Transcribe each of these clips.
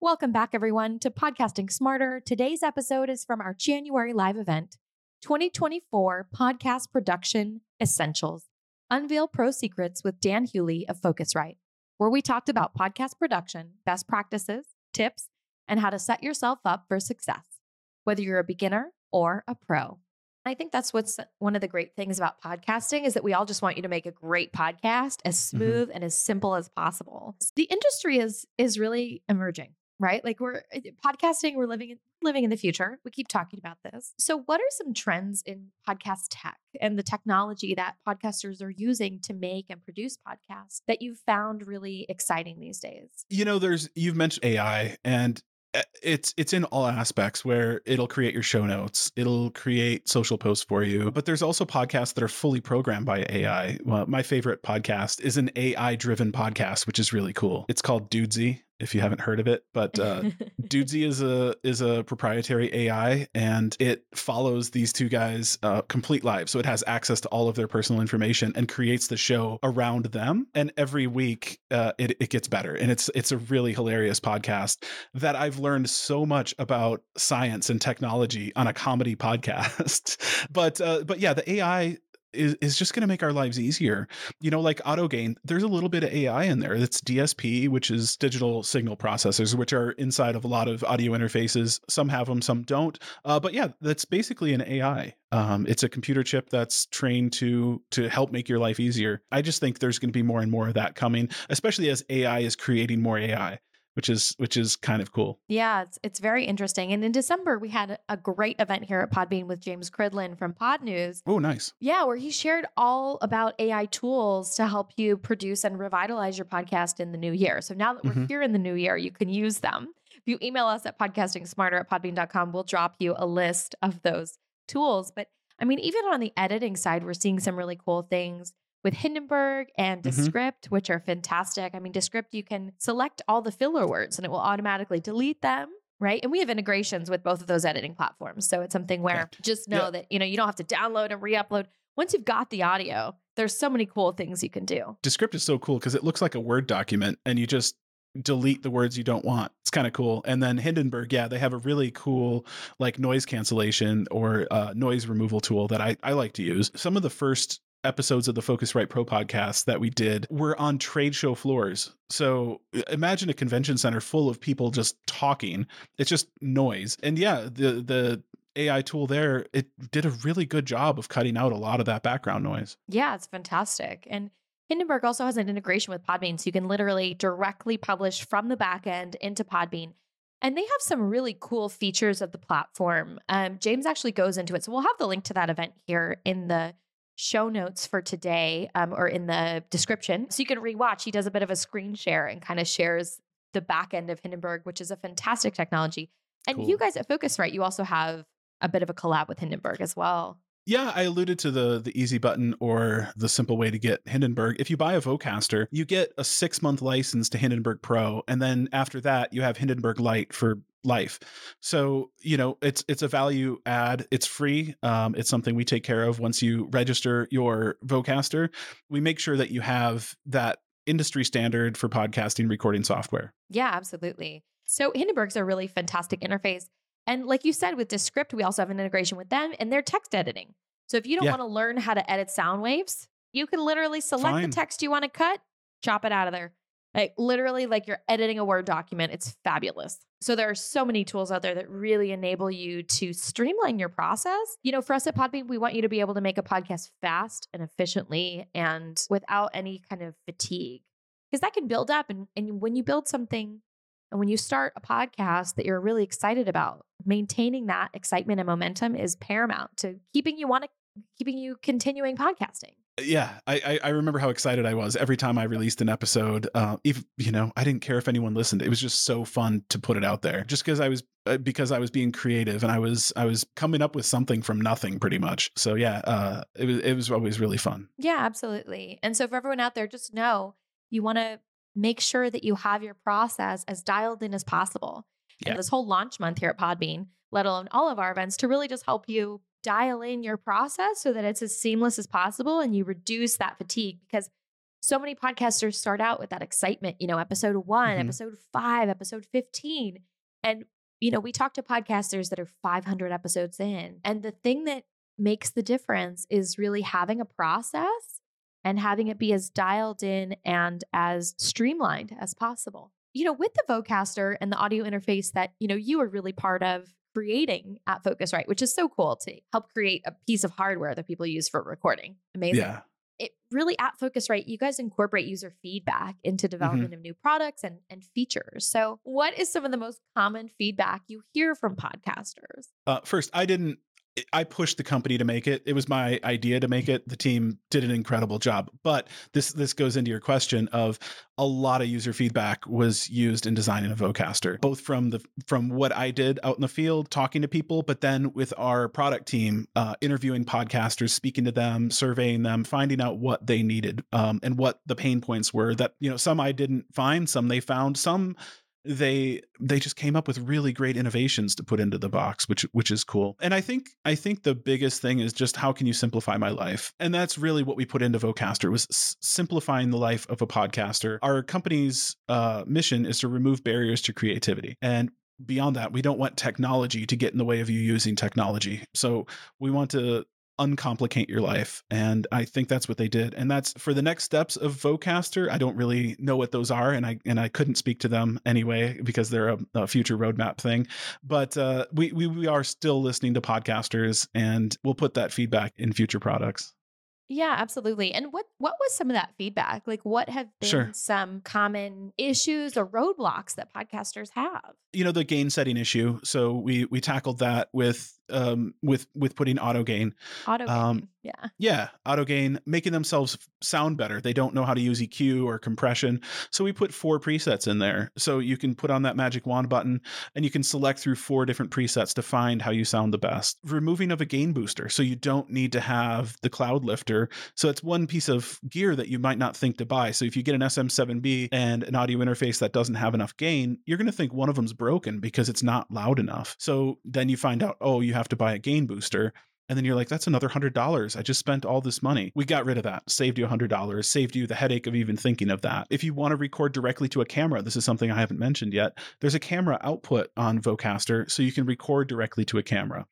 Welcome back, everyone, to Podcasting Smarter. Today's episode is from our January live event 2024 Podcast Production Essentials Unveil Pro Secrets with Dan Hughley of Focusrite, where we talked about podcast production, best practices, tips, and how to set yourself up for success, whether you're a beginner or a pro. I think that's what's one of the great things about podcasting is that we all just want you to make a great podcast as Mm-hmm. smooth and as simple as possible. The industry is is really emerging right? Like we're eh, podcasting, we're living in living in the future. We keep talking about this. So what are some trends in podcast tech and the technology that podcasters are using to make and produce podcasts that you've found really exciting these days? you know there's you've mentioned ai and uh, it's it's in all aspects where it'll create your show notes it'll create social posts for you but there's also podcasts that are fully programmed by ai well, my favorite podcast is an ai driven podcast which is really cool it's called dudesy if you haven't heard of it but uh Dudesy is a is a proprietary AI, and it follows these two guys' uh, complete lives. So it has access to all of their personal information and creates the show around them. And every week, uh, it it gets better, and it's it's a really hilarious podcast that I've learned so much about science and technology on a comedy podcast. but uh, but yeah, the AI is, is just going to make our lives easier. You know, like auto gain, there's a little bit of AI in there. That's DSP, which is digital signal processors, which are inside of a lot of audio interfaces. Some have them, some don't. Uh, but yeah, that's basically an AI. Um, it's a computer chip that's trained to to help make your life easier. I just think there's going to be more and more of that coming, especially as AI is creating more AI. Which is which is kind of cool. Yeah, it's it's very interesting. And in December, we had a great event here at Podbean with James Cridland from Pod News. Oh, nice. Yeah, where he shared all about AI tools to help you produce and revitalize your podcast in the new year. So now that we're Mhm. here in the new year, you can use them. If you email us at podcastingsmarter at podbean.com, we'll drop you a list of those tools. But I mean, even on the editing side, we're seeing some really cool things with Hindenburg and Mhm. Descript, which are fantastic. I mean, Descript, you can select all the filler words and it will automatically delete them. Right. And we have integrations with both of those editing platforms. So it's something where just know Yeah. that, you know, you don't have to download and re-upload. Once you've got the audio, there's so many cool things you can do. Descript is so cool because it looks like a Word document and you just delete the words you don't want. It's kind of cool. And then Hindenburg, yeah, they have a really cool like noise cancellation or uh, noise removal tool that I, I like to use. Some of the first episodes of the Focusrite Pro podcast that we did were on trade show floors. So imagine a convention center full of people just talking. It's just noise. And yeah, the the AI tool there, it did a really good job of cutting out a lot of that background noise. Yeah, it's fantastic. And Hindenburg also has an integration with Podbean. So you can literally directly publish from the back end into Podbean. And they have some really cool features of the platform. Um, James actually goes into it. So we'll have the link to that event here in the show notes for today um, or in the description. So you can rewatch. He does a bit of a screen share and kind of shares the back end of Hindenburg, which is a fantastic technology. And Cool. you guys at Focusrite, you also have a bit of a collab with Hindenburg as well. Yeah, I alluded to the the easy button or the simple way to get Hindenburg. If you buy a Vocaster, you get a six month license to Hindenburg Pro, and then after that, you have Hindenburg Lite for life. So you know it's it's a value add. It's free. Um, it's something we take care of once you register your Vocaster. We make sure that you have that industry standard for podcasting recording software. Yeah, absolutely. So Hindenburg's a really fantastic interface. And like you said, with Descript, we also have an integration with them and their text editing. So if you don't Yeah. want to learn how to edit sound waves, you can literally select Fine. the text you want to cut, chop it out of there. Like literally, like you're editing a Word document. It's fabulous. So there are so many tools out there that really enable you to streamline your process. You know, for us at Podbean, we want you to be able to make a podcast fast and efficiently and without any kind of fatigue. Because that can build up. And, and when you build something and when you start a podcast that you're really excited about, maintaining that excitement and momentum is paramount to keeping you want to keeping you continuing podcasting. yeah, I, I remember how excited I was every time I released an episode. Uh, if you know, I didn't care if anyone listened. It was just so fun to put it out there, just because I was uh, because I was being creative and I was I was coming up with something from nothing, pretty much. So yeah, uh, it was it was always really fun. Yeah, absolutely. And so for everyone out there, just know you want to make sure that you have your process as dialed in as possible. Yeah. This whole launch month here at Podbean, let alone all of our events, to really just help you dial in your process so that it's as seamless as possible and you reduce that fatigue because so many podcasters start out with that excitement, you know, episode one, mm-hmm. episode five, episode 15. And, you know, we talk to podcasters that are 500 episodes in. And the thing that makes the difference is really having a process and having it be as dialed in and as streamlined as possible. You know, with the Vocaster and the audio interface that, you know, you are really part of creating at Focusrite, which is so cool to help create a piece of hardware that people use for recording. Amazing. Yeah. It really at Focusrite, you guys incorporate user feedback into mm-hmm. development mm-hmm. of new products and, and features. So, what is some of the most common feedback you hear from podcasters? Uh, first, I didn't I pushed the company to make it. It was my idea to make it. The team did an incredible job. But this this goes into your question of a lot of user feedback was used in designing a Vocaster, both from the from what I did out in the field, talking to people, but then with our product team, uh, interviewing podcasters, speaking to them, surveying them, finding out what they needed um, and what the pain points were. That you know, some I didn't find, some they found, some they they just came up with really great innovations to put into the box which which is cool. And i think i think the biggest thing is just how can you simplify my life? And that's really what we put into vocaster was s- simplifying the life of a podcaster. Our company's uh, mission is to remove barriers to creativity. And beyond that we don't want technology to get in the way of you using technology. So we want to uncomplicate your life. And I think that's what they did. And that's for the next steps of Vocaster. I don't really know what those are, and I and I couldn't speak to them anyway because they're a, a future roadmap thing. But uh, we, we we are still listening to podcasters, and we'll put that feedback in future products. Yeah, absolutely. And what what was some of that feedback? Like what have been sure. some common issues or roadblocks that podcasters have? You know, the gain setting issue. So we we tackled that with um with with putting auto gain. Auto gain. Um, yeah. Yeah, auto gain, making themselves sound better. They don't know how to use EQ or compression. So we put four presets in there. So you can put on that magic wand button and you can select through four different presets to find how you sound the best. Removing of a gain booster. So you don't need to have the cloud lifter. So it's one piece of gear that you might not think to buy. So if you get an SM7B and an audio interface that doesn't have enough gain, you're going to think one of them's broken because it's not loud enough. So then you find out, oh, you have to buy a gain booster. And then you're like, that's another hundred dollars. I just spent all this money. We got rid of that, saved you a hundred dollars, saved you the headache of even thinking of that. If you want to record directly to a camera, this is something I haven't mentioned yet. There's a camera output on Vocaster, so you can record directly to a camera.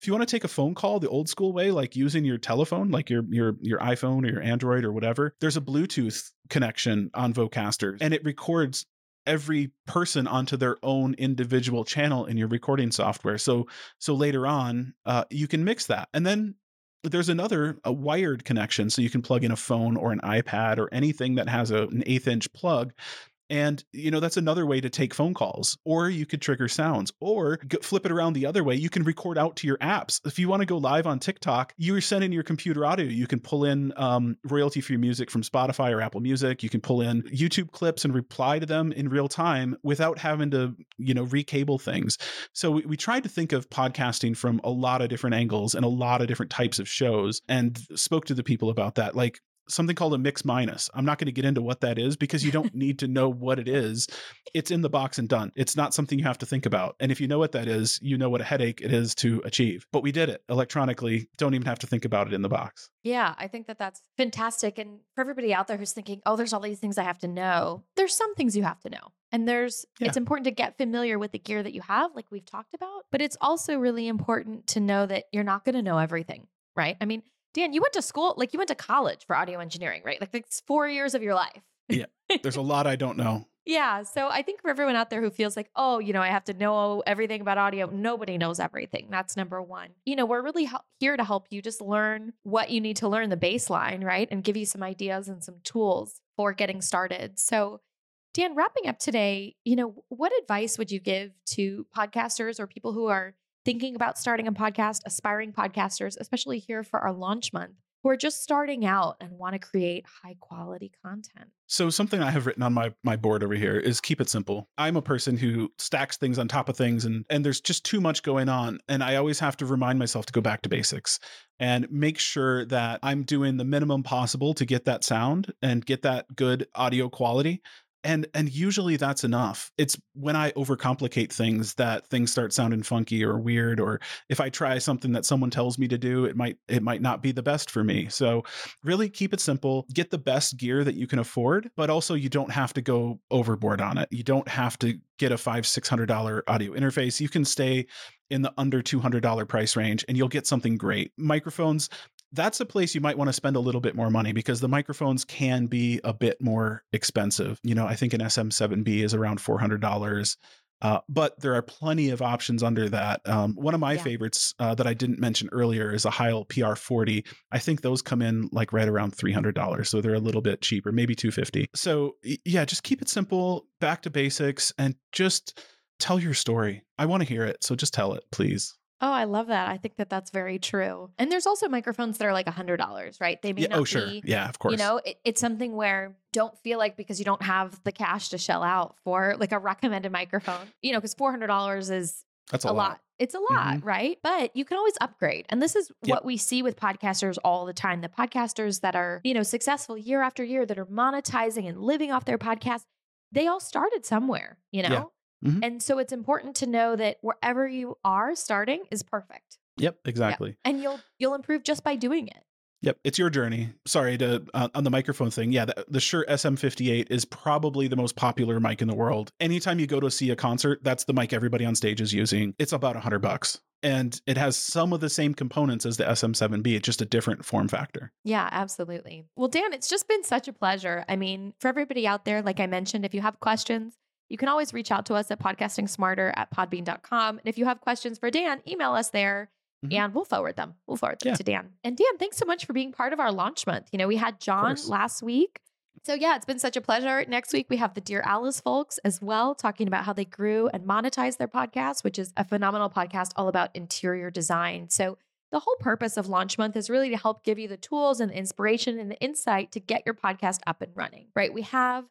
If you want to take a phone call the old school way, like using your telephone, like your your your iPhone or your Android or whatever, there's a Bluetooth connection on Vocaster, and it records every person onto their own individual channel in your recording software. So so later on, uh, you can mix that, and then there's another a wired connection, so you can plug in a phone or an iPad or anything that has a, an eighth inch plug and, you know, that's another way to take phone calls, or you could trigger sounds, or flip it around the other way. You can record out to your apps. If you want to go live on TikTok, you're sending your computer audio. You can pull in um, royalty free music from Spotify or Apple Music. You can pull in YouTube clips and reply to them in real time without having to, you know, recable things. So we, we tried to think of podcasting from a lot of different angles and a lot of different types of shows and spoke to the people about that. Like, something called a mix minus. I'm not going to get into what that is because you don't need to know what it is. It's in the box and done. It's not something you have to think about. And if you know what that is, you know what a headache it is to achieve. But we did it electronically. Don't even have to think about it in the box. Yeah, I think that that's fantastic. And for everybody out there who's thinking, oh, there's all these things I have to know, there's some things you have to know. And there's, yeah. it's important to get familiar with the gear that you have, like we've talked about. But it's also really important to know that you're not going to know everything, right? I mean, Dan, you went to school, like you went to college for audio engineering, right? Like it's four years of your life. yeah. There's a lot I don't know. Yeah. So I think for everyone out there who feels like, oh, you know, I have to know everything about audio, nobody knows everything. That's number one. You know, we're really here to help you just learn what you need to learn the baseline, right? And give you some ideas and some tools for getting started. So, Dan, wrapping up today, you know, what advice would you give to podcasters or people who are thinking about starting a podcast, aspiring podcasters, especially here for our launch month, who are just starting out and want to create high quality content? So something I have written on my my board over here is keep it simple. I'm a person who stacks things on top of things and and there's just too much going on and I always have to remind myself to go back to basics and make sure that I'm doing the minimum possible to get that sound and get that good audio quality and and usually that's enough. It's when i overcomplicate things that things start sounding funky or weird or if i try something that someone tells me to do it might it might not be the best for me. So really keep it simple. Get the best gear that you can afford but also you don't have to go overboard on it. You don't have to get a five six hundred dollar audio interface. You can stay in the under $200 price range and you'll get something great. Microphones that's a place you might want to spend a little bit more money because the microphones can be a bit more expensive. You know, I think an SM7B is around $400. Uh, but there are plenty of options under that. Um, one of my yeah. favorites uh, that I didn't mention earlier is a Heil PR40. I think those come in like right around $300, so they're a little bit cheaper, maybe 250. So yeah, just keep it simple, back to basics, and just tell your story. I want to hear it, so just tell it, please. Oh, I love that. I think that that's very true. And there's also microphones that are like a hundred dollars, right? They may yeah, not oh, sure. be, yeah, of course. You know, it, it's something where don't feel like because you don't have the cash to shell out for like a recommended microphone, you know, because four hundred dollars is that's a, a lot. lot. It's a lot, mm-hmm. right? But you can always upgrade. And this is yep. what we see with podcasters all the time. The podcasters that are, you know, successful year after year that are monetizing and living off their podcast, they all started somewhere, you know? Yeah. Mm-hmm. And so it's important to know that wherever you are starting is perfect. Yep, exactly. And you'll you'll improve just by doing it. Yep, it's your journey. Sorry to uh, on the microphone thing. Yeah, the, the Shure SM58 is probably the most popular mic in the world. Anytime you go to see a concert, that's the mic everybody on stage is using. It's about a hundred bucks, and it has some of the same components as the SM7B. It's just a different form factor. Yeah, absolutely. Well, Dan, it's just been such a pleasure. I mean, for everybody out there, like I mentioned, if you have questions, you can always reach out to us at podcastingsmarter at podbean.com. And if you have questions for Dan, email us there Mm-hmm. and we'll forward them. We'll forward them yeah. to Dan. And Dan, thanks so much for being part of our launch month. You know, we had John last week. So yeah, it's been such a pleasure. Next week we have the Dear Alice folks as well, talking about how they grew and monetized their podcast, which is a phenomenal podcast all about interior design. So the whole purpose of Launch Month is really to help give you the tools and the inspiration and the insight to get your podcast up and running, right? We have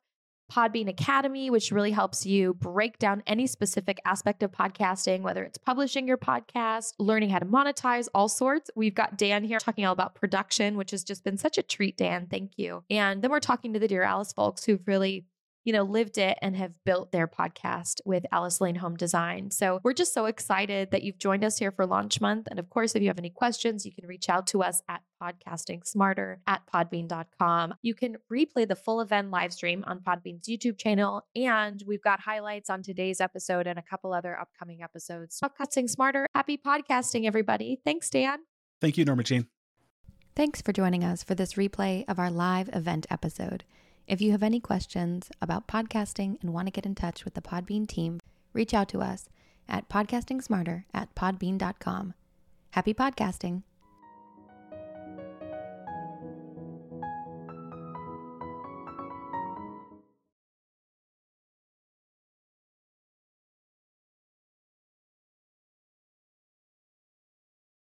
Podbean Academy, which really helps you break down any specific aspect of podcasting, whether it's publishing your podcast, learning how to monetize, all sorts. We've got Dan here talking all about production, which has just been such a treat, Dan. Thank you. And then we're talking to the Dear Alice folks who've really you know, lived it and have built their podcast with Alice Lane Home Design. So we're just so excited that you've joined us here for launch month. And of course, if you have any questions, you can reach out to us at podcasting smarter at podbean.com. You can replay the full event live stream on Podbean's YouTube channel. And we've got highlights on today's episode and a couple other upcoming episodes. Podcasting smarter. Happy podcasting, everybody. Thanks, Dan. Thank you, Norma Jean. Thanks for joining us for this replay of our live event episode. If you have any questions about podcasting and want to get in touch with the Podbean team, reach out to us at podcastingsmarter at podbean.com. Happy podcasting!